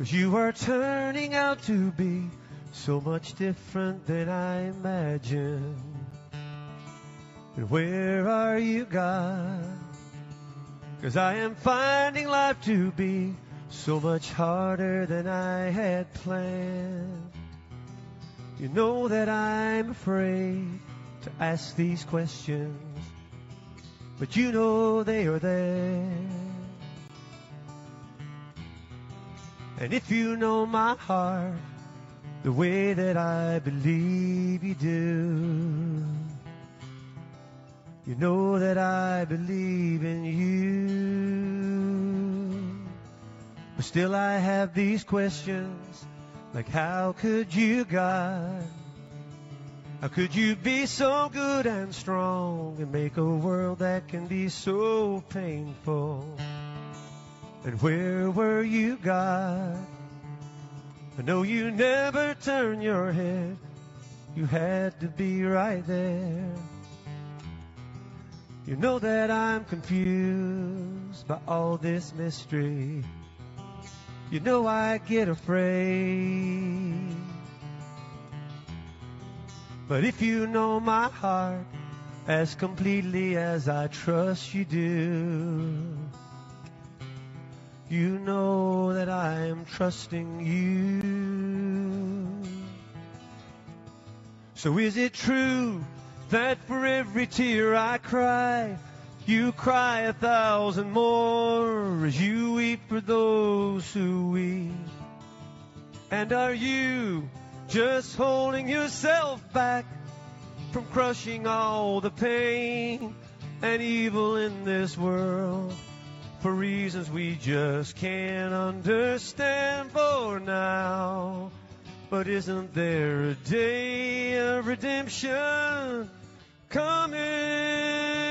Cause you are turning out to be so much different than I imagined. And where are you, God? Cause I am finding life to be so much harder than I had planned. You know that I'm afraid to ask these questions, but you know they are there. And if you know my heart the way that I believe you do, you know that I believe in you. But still I have these questions like how could you, God? How could you be so good and strong and make a world that can be so painful? And where were you, God? I know you never turn your head. You had to be right there. You know that I'm confused by all this mystery. You know I get afraid. But if you know my heart as completely as I trust you do, you know that I am trusting you. So is it true that for every tear I cry, you cry a thousand more as you weep for those who weep? And are you just holding yourself back from crushing all the pain and evil in this world? For reasons we just can't understand for now. But isn't there a day of redemption coming?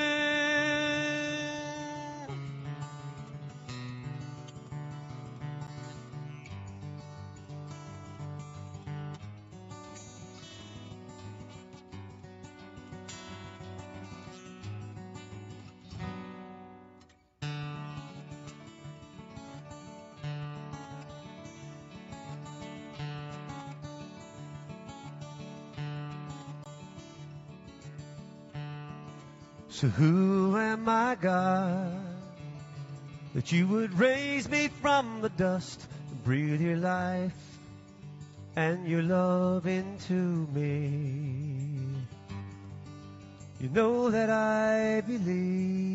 So who am I, God, that you would raise me from the dust and breathe your life and your love into me? You know that I believe.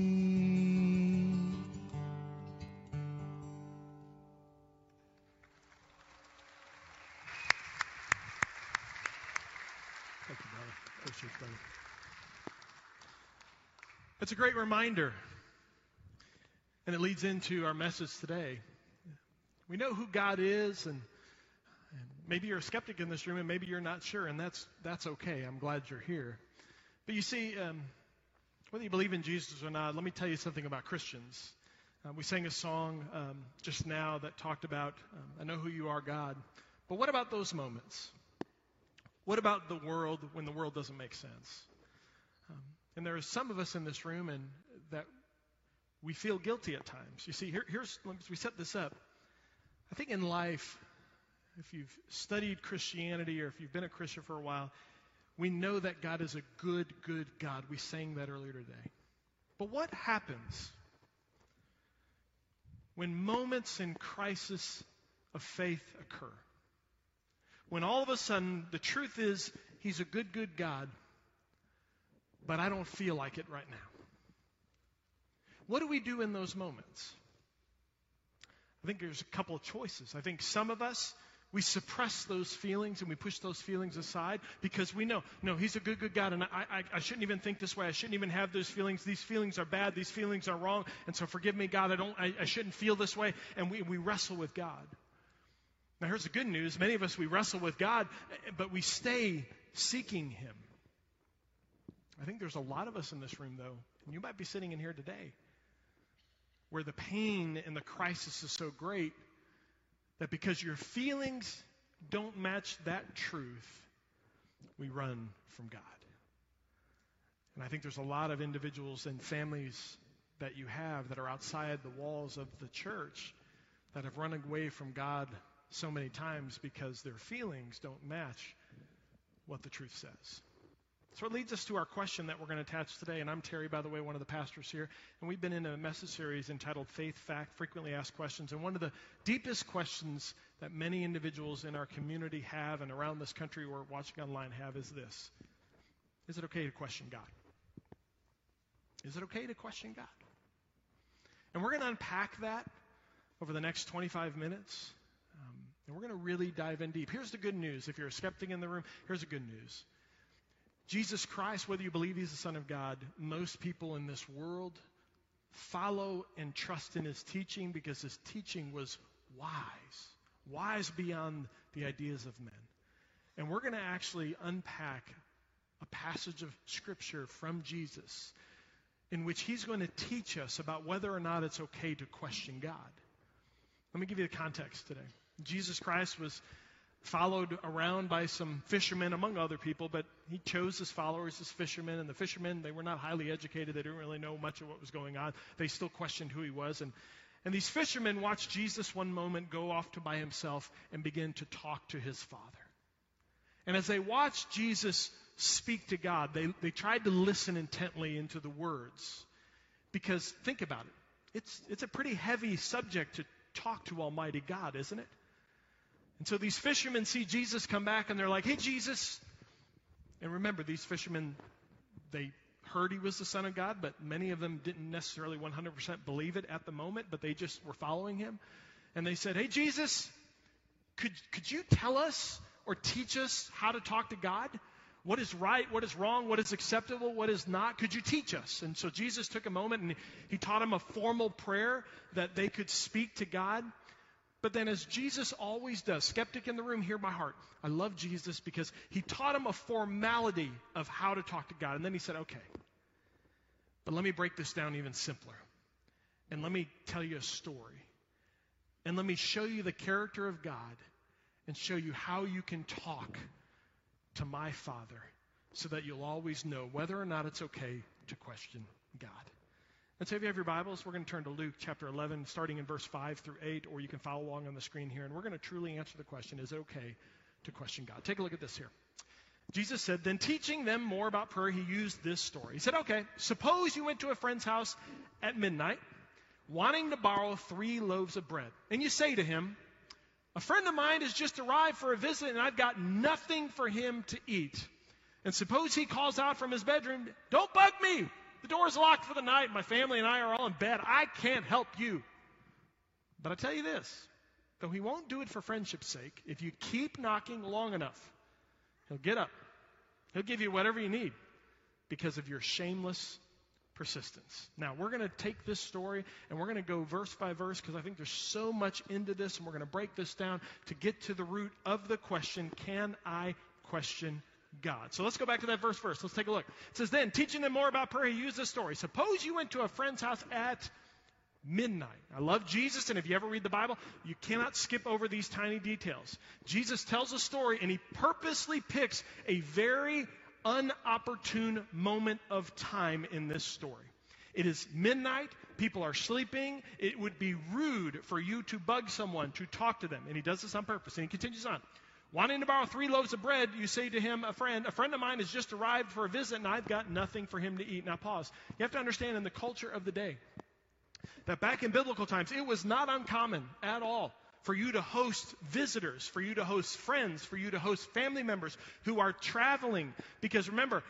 Great reminder, and it leads into our message today. We know who God is, and, and maybe you're a skeptic in this room, and maybe you're not sure, and that's that's okay. I'm glad you're here. But you see, um, whether you believe in Jesus or not, let me tell you something about Christians. Uh, we sang a song um, just now that talked about um, "I know who you are, God." But what about those moments? What about the world when the world doesn't make sense? And there are some of us in this room and that we feel guilty at times. You see, here, here's we set this up. I think in life, if you've studied Christianity or if you've been a Christian for a while, we know that God is a good, good God. We sang that earlier today. But what happens when moments in crisis of faith occur? When all of a sudden the truth is He's a good, good God, but I don't feel like it right now. What do we do in those moments? I think there's a couple of choices. I think some of us, We suppress those feelings and we push those feelings aside because we know, no, He's a good, good God, and I, I, I shouldn't even think this way. I shouldn't even have those feelings. These feelings are bad. These feelings are wrong. And so forgive me, God. I don't, I, I shouldn't feel this way. And we, we wrestle with God. Now, here's the good news. Many of us, we wrestle with God, but we stay seeking Him. I think there's a lot of us in this room, though, and you might be sitting in here today, where the pain and the crisis is so great that because your feelings don't match that truth, we run from God. And I think there's a lot of individuals and families that you have that are outside the walls of the church that have run away from God so many times because their feelings don't match what the truth says. So it leads us to our question that we're going to attach today. And I'm Terry, by the way, one of the pastors here. And we've been in a message series entitled Faith, Fact, Frequently Asked Questions. And one of the deepest questions that many individuals in our community have and around this country or watching online have is this Is it okay to question God? Is it okay to question God? And we're going to unpack that over the next 25 minutes. Um, and we're going to really dive in deep. Here's the good news. If you're a skeptic in the room, here's the good news. Jesus Christ, whether you believe he's the Son of God, most people in this world follow and trust in his teaching because his teaching was wise, wise beyond the ideas of men. And we're going to actually unpack a passage of Scripture from Jesus in which he's going to teach us about whether or not it's okay to question God. Let me give you the context today. Jesus Christ was followed around by some fishermen, among other people, but he chose his followers as fishermen. And the fishermen, they were not highly educated. They didn't really know much of what was going on. They still questioned who he was. And, and these fishermen watched Jesus one moment go off to by himself and begin to talk to his Father. And as they watched Jesus speak to God, they, they tried to listen intently into the words. Because think about it. It's, it's a pretty heavy subject to talk to Almighty God, isn't it? And so these fishermen see Jesus come back and they're like, hey, Jesus. And remember, these fishermen, they heard he was the Son of God, but many of them didn't necessarily 100% believe it at the moment, but they just were following him. And they said, hey, Jesus, could, could you tell us or teach us how to talk to God? What is right? What is wrong? What is acceptable? What is not? Could you teach us? And so Jesus took a moment and he taught them a formal prayer that they could speak to God. But then, as Jesus always does, skeptic in the room, hear my heart. I love Jesus because he taught him a formality of how to talk to God. And then he said, okay, but let me break this down even simpler. And let me tell you a story. And let me show you the character of God and show you how you can talk to my Father so that you'll always know whether or not it's okay to question God. And so if you have your Bibles, we're going to turn to Luke chapter 11, starting in verse 5 through 8, or you can follow along on the screen here. And we're going to truly answer the question is it okay to question God? Take a look at this here. Jesus said, Then teaching them more about prayer, he used this story. He said, Okay, suppose you went to a friend's house at midnight, wanting to borrow three loaves of bread. And you say to him, A friend of mine has just arrived for a visit, and I've got nothing for him to eat. And suppose he calls out from his bedroom, Don't bug me. The door's locked for the night. My family and I are all in bed. I can't help you. But I tell you this though he won't do it for friendship's sake, if you keep knocking long enough, he'll get up. He'll give you whatever you need because of your shameless persistence. Now, we're going to take this story and we're going to go verse by verse because I think there's so much into this, and we're going to break this down to get to the root of the question can I question God. So let's go back to that verse first. Let's take a look. It says, Then, teaching them more about prayer, he used this story. Suppose you went to a friend's house at midnight. I love Jesus, and if you ever read the Bible, you cannot skip over these tiny details. Jesus tells a story, and he purposely picks a very unopportune moment of time in this story. It is midnight. People are sleeping. It would be rude for you to bug someone, to talk to them. And he does this on purpose. And he continues on. Wanting to borrow three loaves of bread, you say to him, a friend, a friend of mine has just arrived for a visit and I've got nothing for him to eat. Now pause. You have to understand in the culture of the day that back in biblical times, it was not uncommon at all for you to host visitors, for you to host friends, for you to host family members who are traveling. Because remember,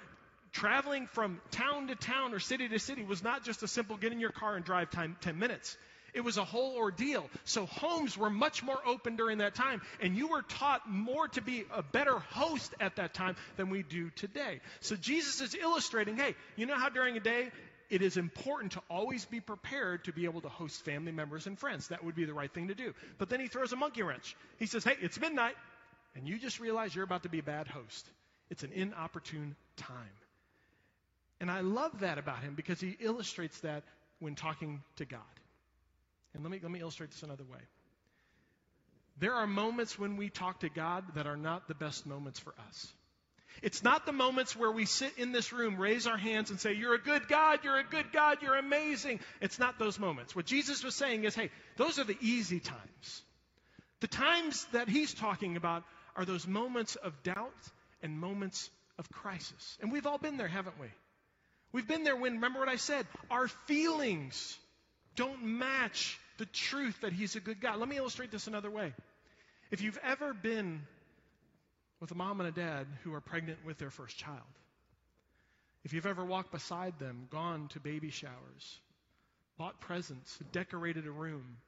traveling from town to town or city to city was not just a simple get in your car and drive time 10 minutes. It was a whole ordeal. So homes were much more open during that time, and you were taught more to be a better host at that time than we do today. So Jesus is illustrating hey, you know how during a day it is important to always be prepared to be able to host family members and friends. That would be the right thing to do. But then he throws a monkey wrench. He says, hey, it's midnight, and you just realize you're about to be a bad host. It's an inopportune time. And I love that about him because he illustrates that when talking to God. And let me, let me illustrate this another way. There are moments when we talk to God that are not the best moments for us. It's not the moments where we sit in this room, raise our hands, and say, You're a good God, you're a good God, you're amazing. It's not those moments. What Jesus was saying is, Hey, those are the easy times. The times that he's talking about are those moments of doubt and moments of crisis. And we've all been there, haven't we? We've been there when, remember what I said, our feelings don't match the truth that He's a good guy. Let me illustrate this another way. If you've ever been with a mom and a dad who are pregnant with their first child, if you've ever walked beside them, gone to baby showers, bought presents, decorated a room,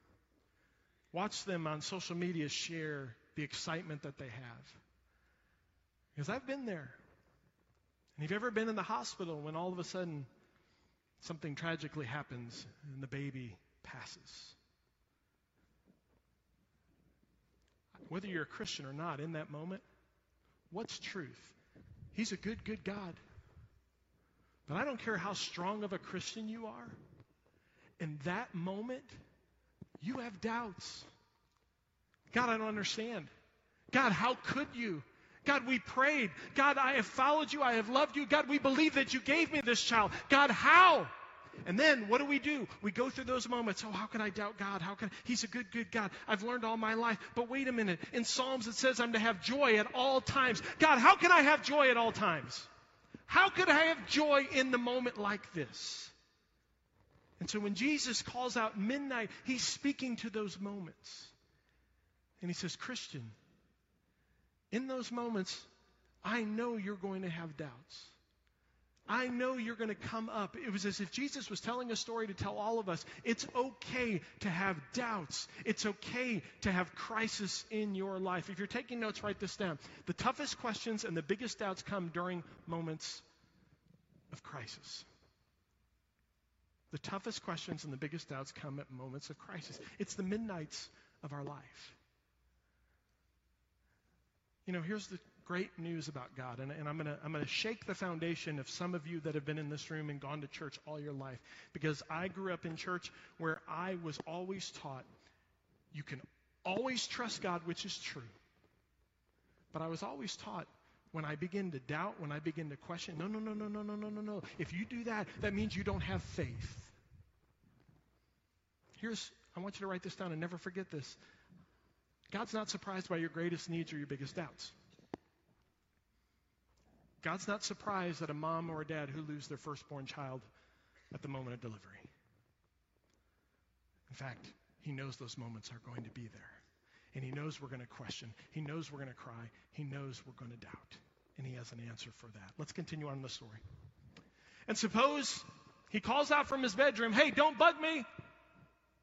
watched them on social media share the excitement that they have. Because I've been there. And if you've ever been in the hospital when all of a sudden something tragically happens and the baby passes? Whether you're a Christian or not, in that moment, what's truth? He's a good, good God. But I don't care how strong of a Christian you are. In that moment, you have doubts. God, I don't understand. God, how could you? God, we prayed. God, I have followed you. I have loved you. God, we believe that you gave me this child. God, how? And then what do we do? We go through those moments. Oh, how can I doubt God? How can He's a good, good God. I've learned all my life. But wait a minute. In Psalms it says I'm to have joy at all times. God, how can I have joy at all times? How could I have joy in the moment like this? And so when Jesus calls out midnight, he's speaking to those moments. And he says, Christian, in those moments, I know you're going to have doubts. I know you're going to come up. It was as if Jesus was telling a story to tell all of us it's okay to have doubts. It's okay to have crisis in your life. If you're taking notes, write this down. The toughest questions and the biggest doubts come during moments of crisis. The toughest questions and the biggest doubts come at moments of crisis. It's the midnights of our life. You know, here's the great news about God, and, and I'm going to I'm gonna shake the foundation of some of you that have been in this room and gone to church all your life. Because I grew up in church where I was always taught you can always trust God, which is true. But I was always taught when I begin to doubt, when I begin to question, no, no, no, no, no, no, no, no, no. If you do that, that means you don't have faith. Here's, I want you to write this down and never forget this. God's not surprised by your greatest needs or your biggest doubts. God's not surprised at a mom or a dad who lose their firstborn child at the moment of delivery. In fact, He knows those moments are going to be there. And He knows we're going to question. He knows we're going to cry. He knows we're going to doubt. And He has an answer for that. Let's continue on the story. And suppose he calls out from his bedroom, Hey, don't bug me.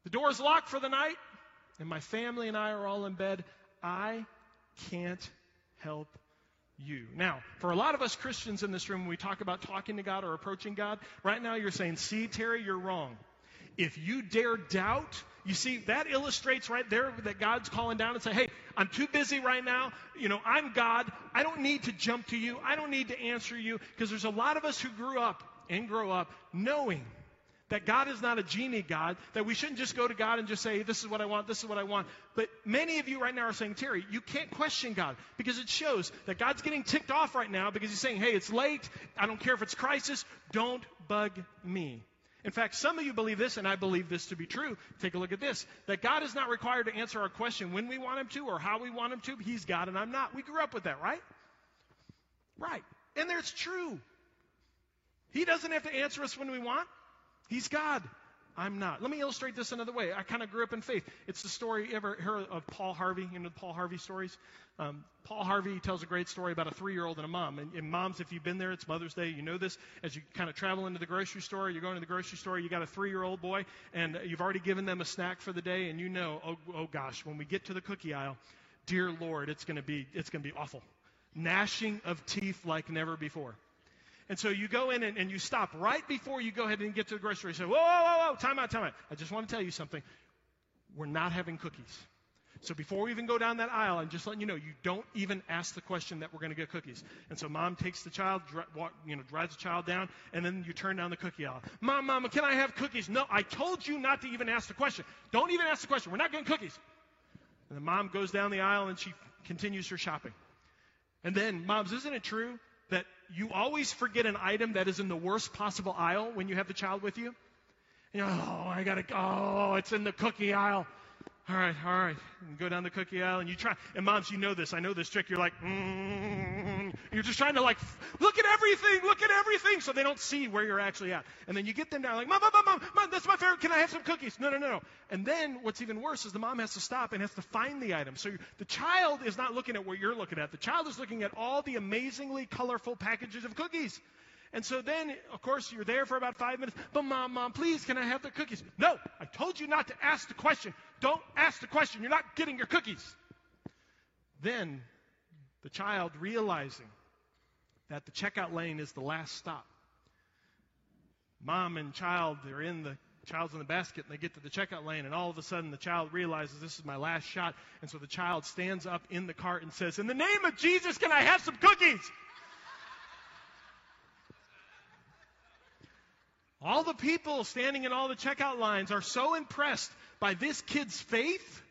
The door's locked for the night and my family and I are all in bed, I can't help you. Now, for a lot of us Christians in this room, when we talk about talking to God or approaching God, right now you're saying, see, Terry, you're wrong. If you dare doubt, you see, that illustrates right there that God's calling down and say, hey, I'm too busy right now. You know, I'm God. I don't need to jump to you. I don't need to answer you. Because there's a lot of us who grew up and grow up knowing that God is not a genie God, that we shouldn't just go to God and just say, This is what I want, this is what I want. But many of you right now are saying, Terry, you can't question God because it shows that God's getting ticked off right now because He's saying, Hey, it's late. I don't care if it's crisis. Don't bug me. In fact, some of you believe this, and I believe this to be true. Take a look at this that God is not required to answer our question when we want Him to or how we want Him to. He's God and I'm not. We grew up with that, right? Right. And there's true. He doesn't have to answer us when we want. He's God. I'm not. Let me illustrate this another way. I kind of grew up in faith. It's the story, you ever heard of Paul Harvey? You know the Paul Harvey stories? Um, Paul Harvey tells a great story about a three year old and a mom. And, and, moms, if you've been there, it's Mother's Day, you know this. As you kind of travel into the grocery store, you're going to the grocery store, you got a three year old boy, and you've already given them a snack for the day, and you know, oh, oh gosh, when we get to the cookie aisle, dear Lord, it's going to be, it's going to be awful. Gnashing of teeth like never before. And so you go in and, and, you stop right before you go ahead and get to the grocery store. You say, whoa, whoa, whoa, time out, time out. I just want to tell you something. We're not having cookies. So before we even go down that aisle, I'm just letting you know, you don't even ask the question that we're going to get cookies. And so mom takes the child, you know, drives the child down, and then you turn down the cookie aisle. Mom, mom, can I have cookies? No, I told you not to even ask the question. Don't even ask the question. We're not getting cookies. And the mom goes down the aisle and she continues her shopping. And then, moms, isn't it true that you always forget an item that is in the worst possible aisle when you have the child with you? And you're, oh, I gotta go. Oh, it's in the cookie aisle all right, all right. And go down the cookie aisle and you try. And moms, you know this. I know this trick. You're like, mm. You're just trying to like, look at everything, look at everything, so they don't see where you're actually at. And then you get them down like, mom, mom, mom, mom, mom, that's my favorite. Can I have some cookies? No, no, no, no. And then what's even worse is the mom has to stop and has to find the item. So the child is not looking at what you're looking at. The child is looking at all the amazingly colorful packages of cookies. And so then, of course, you're there for about five minutes. But mom, mom, please, can I have the cookies? No, I told you not to ask the question. Don't ask the question. You're not getting your cookies. Then the child realizing that the checkout lane is the last stop. Mom and child, they're in the child's in the basket and they get to the checkout lane and all of a sudden the child realizes this is my last shot and so the child stands up in the cart and says in the name of jesus can i have some cookies All the people standing in all the checkout lines are so impressed by this kid's faith.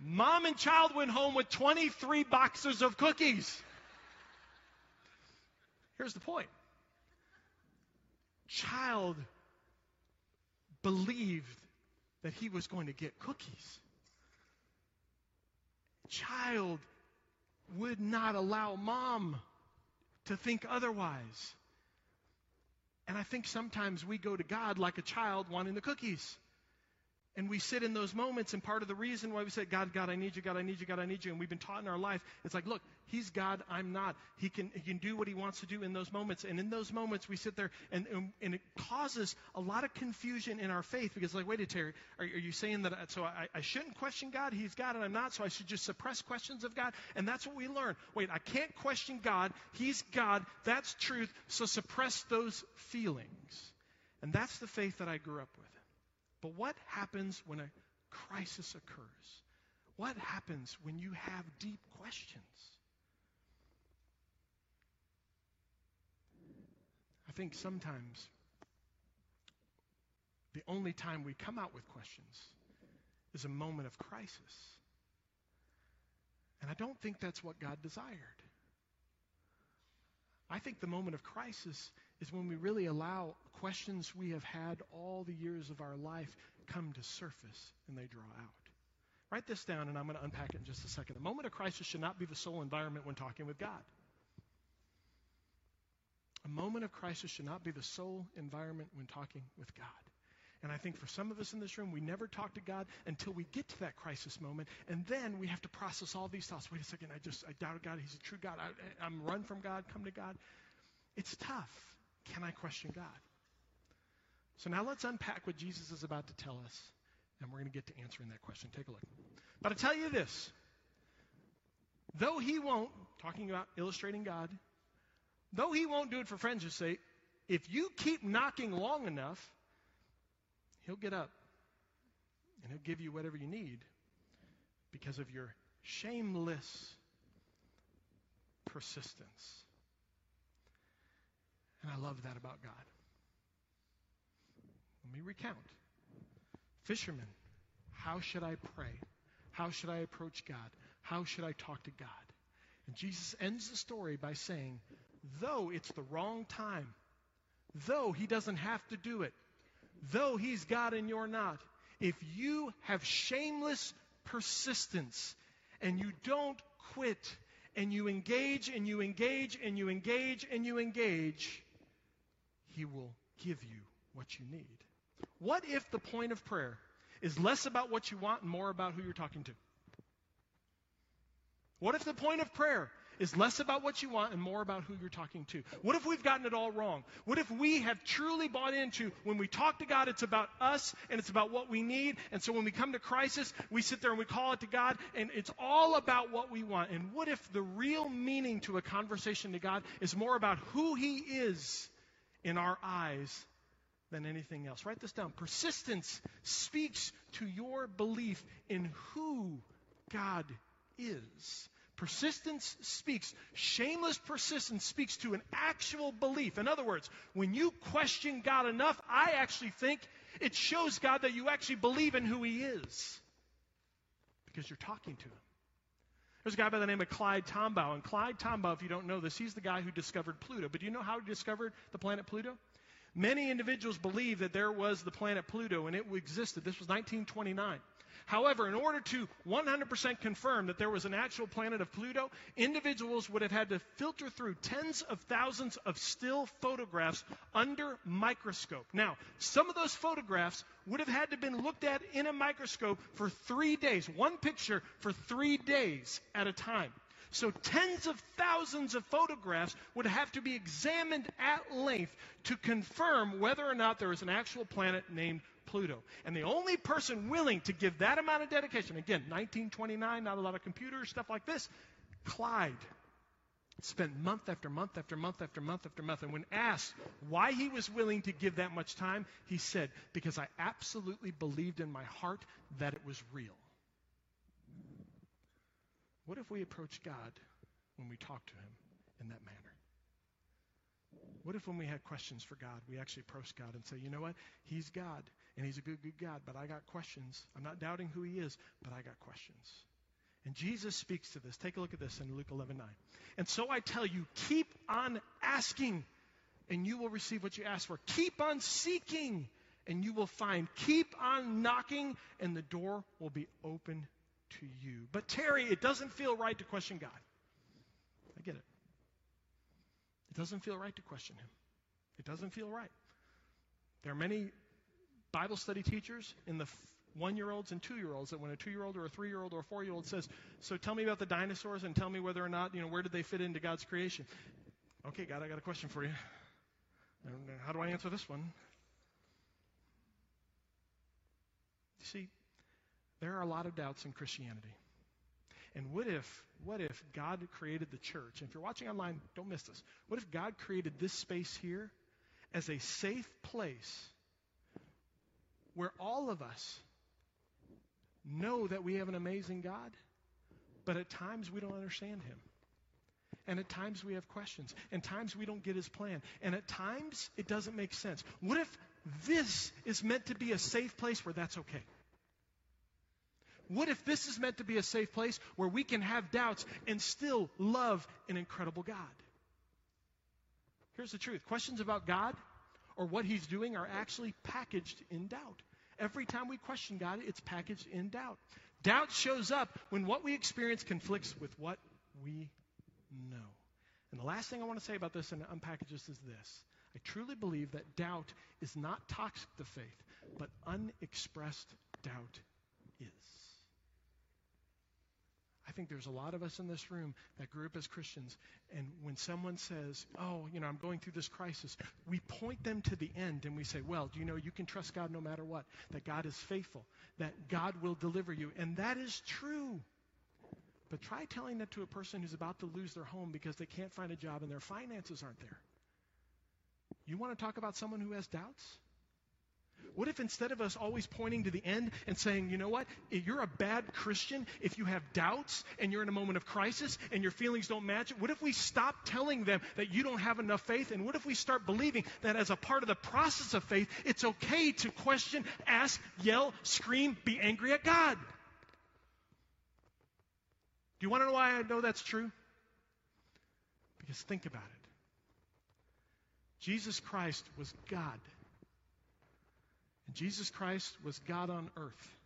Mom and child went home with 23 boxes of cookies. Here's the point child believed that he was going to get cookies. Child would not allow mom to think otherwise. And I think sometimes we go to God like a child wanting the cookies. And we sit in those moments, and part of the reason why we say, God, God, I need you, God, I need you, God, I need you, and we've been taught in our life, it's like, look, He's God, I'm not. He can, he can do what He wants to do in those moments. And in those moments, we sit there, and, and, and it causes a lot of confusion in our faith because, like, wait a Terry, are, are you saying that, so I, I shouldn't question God? He's God, and I'm not, so I should just suppress questions of God? And that's what we learn. Wait, I can't question God. He's God. That's truth, so suppress those feelings. And that's the faith that I grew up with. But what happens when a crisis occurs? What happens when you have deep questions? I think sometimes the only time we come out with questions is a moment of crisis. And I don't think that's what God desired. I think the moment of crisis is when we really allow questions we have had all the years of our life come to surface and they draw out. Write this down, and I'm going to unpack it in just a second. The moment of crisis should not be the sole environment when talking with God. A moment of crisis should not be the sole environment when talking with God. And I think for some of us in this room, we never talk to God until we get to that crisis moment. And then we have to process all these thoughts. Wait a second, I just, I doubted God. He's a true God. I, I'm run from God, come to God. It's tough. Can I question God? So now let's unpack what Jesus is about to tell us, and we're going to get to answering that question. Take a look. But I tell you this though he won't, talking about illustrating God, though he won't do it for friends' sake, if you keep knocking long enough, he'll get up and he'll give you whatever you need because of your shameless persistence. And I love that about God. Let me recount. Fishermen, how should I pray? How should I approach God? How should I talk to God? And Jesus ends the story by saying, though it's the wrong time, though he doesn't have to do it, though he's God and you're not, if you have shameless persistence and you don't quit and you engage and you engage and you engage and you engage, he will give you what you need. What if the point of prayer is less about what you want and more about who you're talking to? What if the point of prayer is less about what you want and more about who you're talking to? What if we've gotten it all wrong? What if we have truly bought into when we talk to God, it's about us and it's about what we need. And so when we come to crisis, we sit there and we call it to God and it's all about what we want. And what if the real meaning to a conversation to God is more about who He is in our eyes than anything else? Write this down. Persistence speaks to your belief in who God is. Persistence speaks. Shameless persistence speaks to an actual belief. In other words, when you question God enough, I actually think it shows God that you actually believe in who He is because you're talking to Him. There's a guy by the name of Clyde Tombaugh. And Clyde Tombaugh, if you don't know this, he's the guy who discovered Pluto. But do you know how he discovered the planet Pluto? Many individuals believe that there was the planet Pluto and it existed. This was 1929. However, in order to 100% confirm that there was an actual planet of Pluto, individuals would have had to filter through tens of thousands of still photographs under microscope. Now, some of those photographs would have had to been looked at in a microscope for three days, one picture for three days at a time. So tens of thousands of photographs would have to be examined at length to confirm whether or not there is an actual planet named Pluto. And the only person willing to give that amount of dedication, again, 1929, not a lot of computers, stuff like this, Clyde spent month after month after month after month after month. And when asked why he was willing to give that much time, he said, Because I absolutely believed in my heart that it was real. What if we approach God when we talk to him in that manner? What if when we had questions for God, we actually approach God and say, you know what? He's God, and He's a good, good God, but I got questions. I'm not doubting who He is, but I got questions. And Jesus speaks to this. Take a look at this in Luke 11 9. And so I tell you, keep on asking, and you will receive what you ask for. Keep on seeking, and you will find. Keep on knocking, and the door will be open to you. But Terry, it doesn't feel right to question God. I get it. It doesn't feel right to question him. It doesn't feel right. There are many Bible study teachers in the one year olds and two year olds that when a two year old or a three year old or a four year old says, So tell me about the dinosaurs and tell me whether or not, you know, where did they fit into God's creation? Okay, God, I got a question for you. How do I answer this one? You see, there are a lot of doubts in Christianity. And what if, what if God created the church? And if you're watching online, don't miss this. What if God created this space here as a safe place where all of us know that we have an amazing God, but at times we don't understand Him. And at times we have questions. And times we don't get His plan. And at times it doesn't make sense. What if this is meant to be a safe place where that's okay? What if this is meant to be a safe place where we can have doubts and still love an incredible God? Here's the truth questions about God or what He's doing are actually packaged in doubt. Every time we question God, it's packaged in doubt. Doubt shows up when what we experience conflicts with what we know. And the last thing I want to say about this and unpackage this is this. I truly believe that doubt is not toxic to faith, but unexpressed doubt is. I think there's a lot of us in this room that grew up as Christians, and when someone says, Oh, you know, I'm going through this crisis, we point them to the end and we say, Well, do you know you can trust God no matter what? That God is faithful, that God will deliver you. And that is true. But try telling that to a person who's about to lose their home because they can't find a job and their finances aren't there. You want to talk about someone who has doubts? What if instead of us always pointing to the end and saying, you know what, you're a bad Christian if you have doubts and you're in a moment of crisis and your feelings don't match it? What if we stop telling them that you don't have enough faith? And what if we start believing that as a part of the process of faith, it's okay to question, ask, yell, scream, be angry at God? Do you want to know why I know that's true? Because think about it. Jesus Christ was God. And Jesus Christ was God on earth.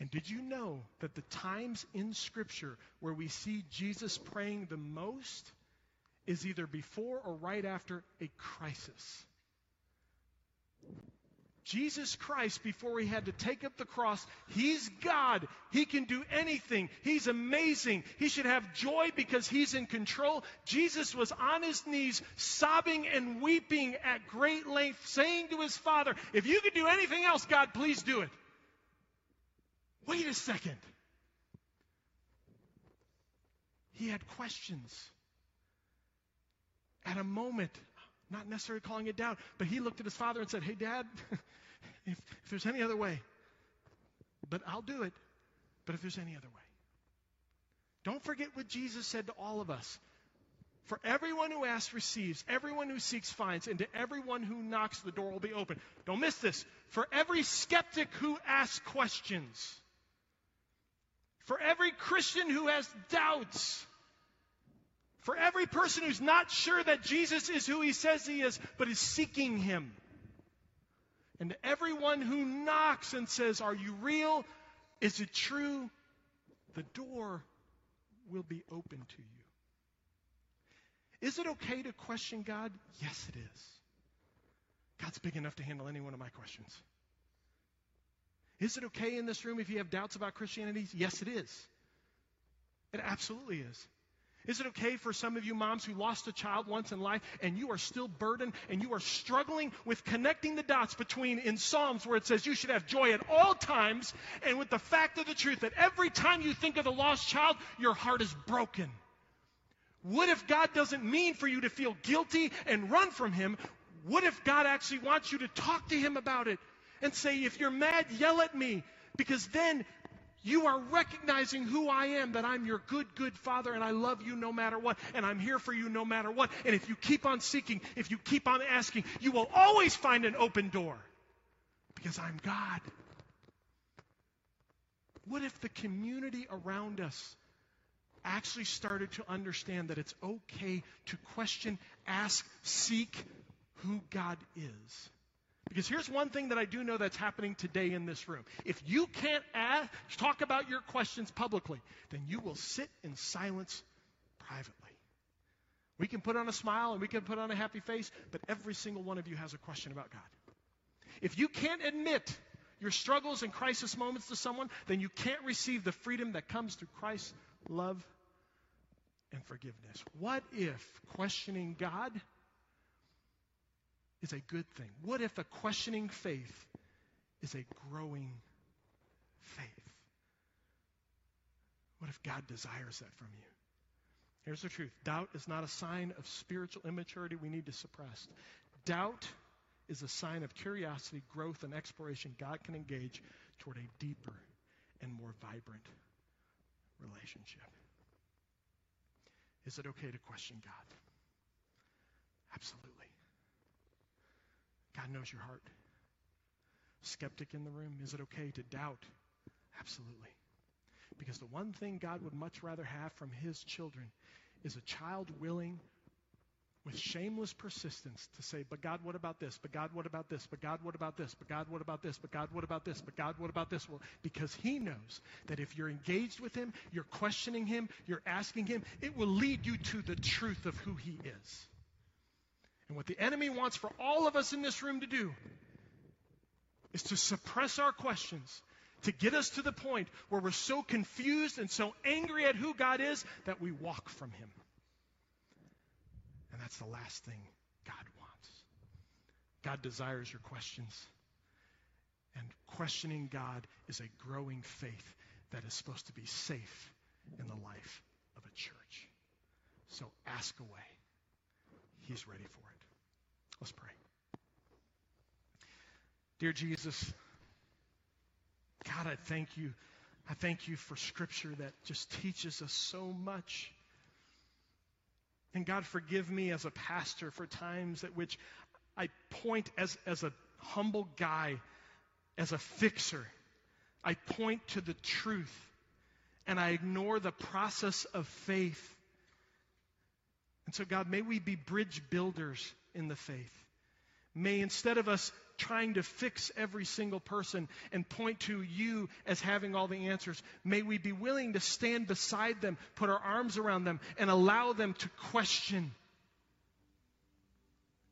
And did you know that the times in Scripture where we see Jesus praying the most is either before or right after a crisis? Jesus Christ, before he had to take up the cross, he's God. He can do anything. He's amazing. He should have joy because he's in control. Jesus was on his knees, sobbing and weeping at great length, saying to his Father, If you could do anything else, God, please do it. Wait a second. He had questions. At a moment, not necessarily calling it down, but he looked at his father and said, Hey, Dad, if, if there's any other way, but I'll do it, but if there's any other way. Don't forget what Jesus said to all of us. For everyone who asks receives, everyone who seeks finds, and to everyone who knocks the door will be open. Don't miss this. For every skeptic who asks questions, for every Christian who has doubts, for every person who's not sure that Jesus is who he says he is, but is seeking him. And everyone who knocks and says, Are you real? Is it true? The door will be open to you. Is it okay to question God? Yes, it is. God's big enough to handle any one of my questions. Is it okay in this room if you have doubts about Christianity? Yes, it is. It absolutely is. Is it okay for some of you moms who lost a child once in life and you are still burdened and you are struggling with connecting the dots between in Psalms where it says you should have joy at all times and with the fact of the truth that every time you think of the lost child, your heart is broken? What if God doesn't mean for you to feel guilty and run from Him? What if God actually wants you to talk to Him about it and say, if you're mad, yell at me? Because then you are recognizing who I am, that I'm your good, good father, and I love you no matter what, and I'm here for you no matter what. And if you keep on seeking, if you keep on asking, you will always find an open door because I'm God. What if the community around us actually started to understand that it's okay to question, ask, seek who God is? Because here's one thing that I do know that's happening today in this room. If you can't ask, talk about your questions publicly, then you will sit in silence privately. We can put on a smile and we can put on a happy face, but every single one of you has a question about God. If you can't admit your struggles and crisis moments to someone, then you can't receive the freedom that comes through Christ's love and forgiveness. What if questioning God is a good thing? What if a questioning faith is a growing faith? What if God desires that from you? Here's the truth doubt is not a sign of spiritual immaturity we need to suppress. Doubt is a sign of curiosity, growth, and exploration God can engage toward a deeper and more vibrant relationship. Is it okay to question God? Absolutely. God knows your heart. Skeptic in the room, is it okay to doubt? Absolutely. Because the one thing God would much rather have from his children is a child willing, with shameless persistence, to say, But God, what about this? But God, what about this? But God, what about this? But God, what about this? But God, what about this? But God, what about this? Well, because he knows that if you're engaged with him, you're questioning him, you're asking him, it will lead you to the truth of who he is. And what the enemy wants for all of us in this room to do is to suppress our questions, to get us to the point where we're so confused and so angry at who God is that we walk from Him. And that's the last thing God wants. God desires your questions. And questioning God is a growing faith that is supposed to be safe in the life of a church. So ask away. He's ready for it. Let's pray. Dear Jesus, God, I thank you. I thank you for scripture that just teaches us so much. And God, forgive me as a pastor for times at which I point as, as a humble guy, as a fixer. I point to the truth and I ignore the process of faith. And so, God, may we be bridge builders in the faith. May instead of us trying to fix every single person and point to you as having all the answers, may we be willing to stand beside them, put our arms around them, and allow them to question.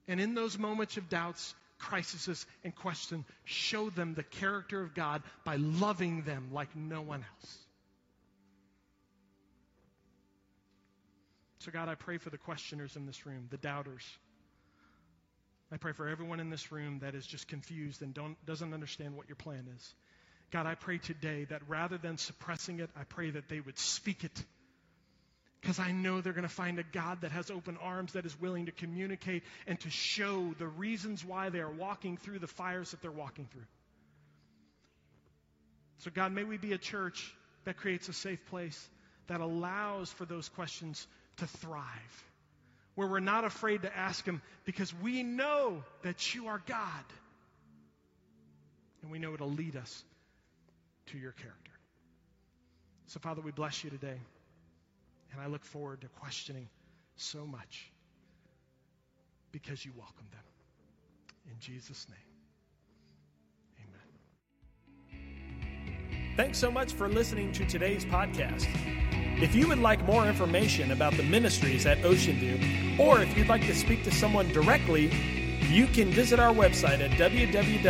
And in those moments of doubts, crises and question, show them the character of God by loving them like no one else. So, God, I pray for the questioners in this room, the doubters. I pray for everyone in this room that is just confused and doesn't understand what your plan is. God, I pray today that rather than suppressing it, I pray that they would speak it. Because I know they're going to find a God that has open arms, that is willing to communicate and to show the reasons why they are walking through the fires that they're walking through. So, God, may we be a church that creates a safe place that allows for those questions to thrive, where we're not afraid to ask them because we know that you are God. And we know it'll lead us to your character. So, Father, we bless you today. And I look forward to questioning so much because you welcome them. In Jesus' name, Thanks so much for listening to today's podcast. If you would like more information about the ministries at Ocean View, or if you'd like to speak to someone directly, you can visit our website at www.ovbc.org.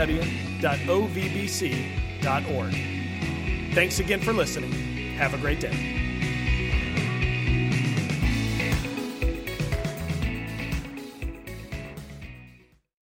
Thanks again for listening. Have a great day.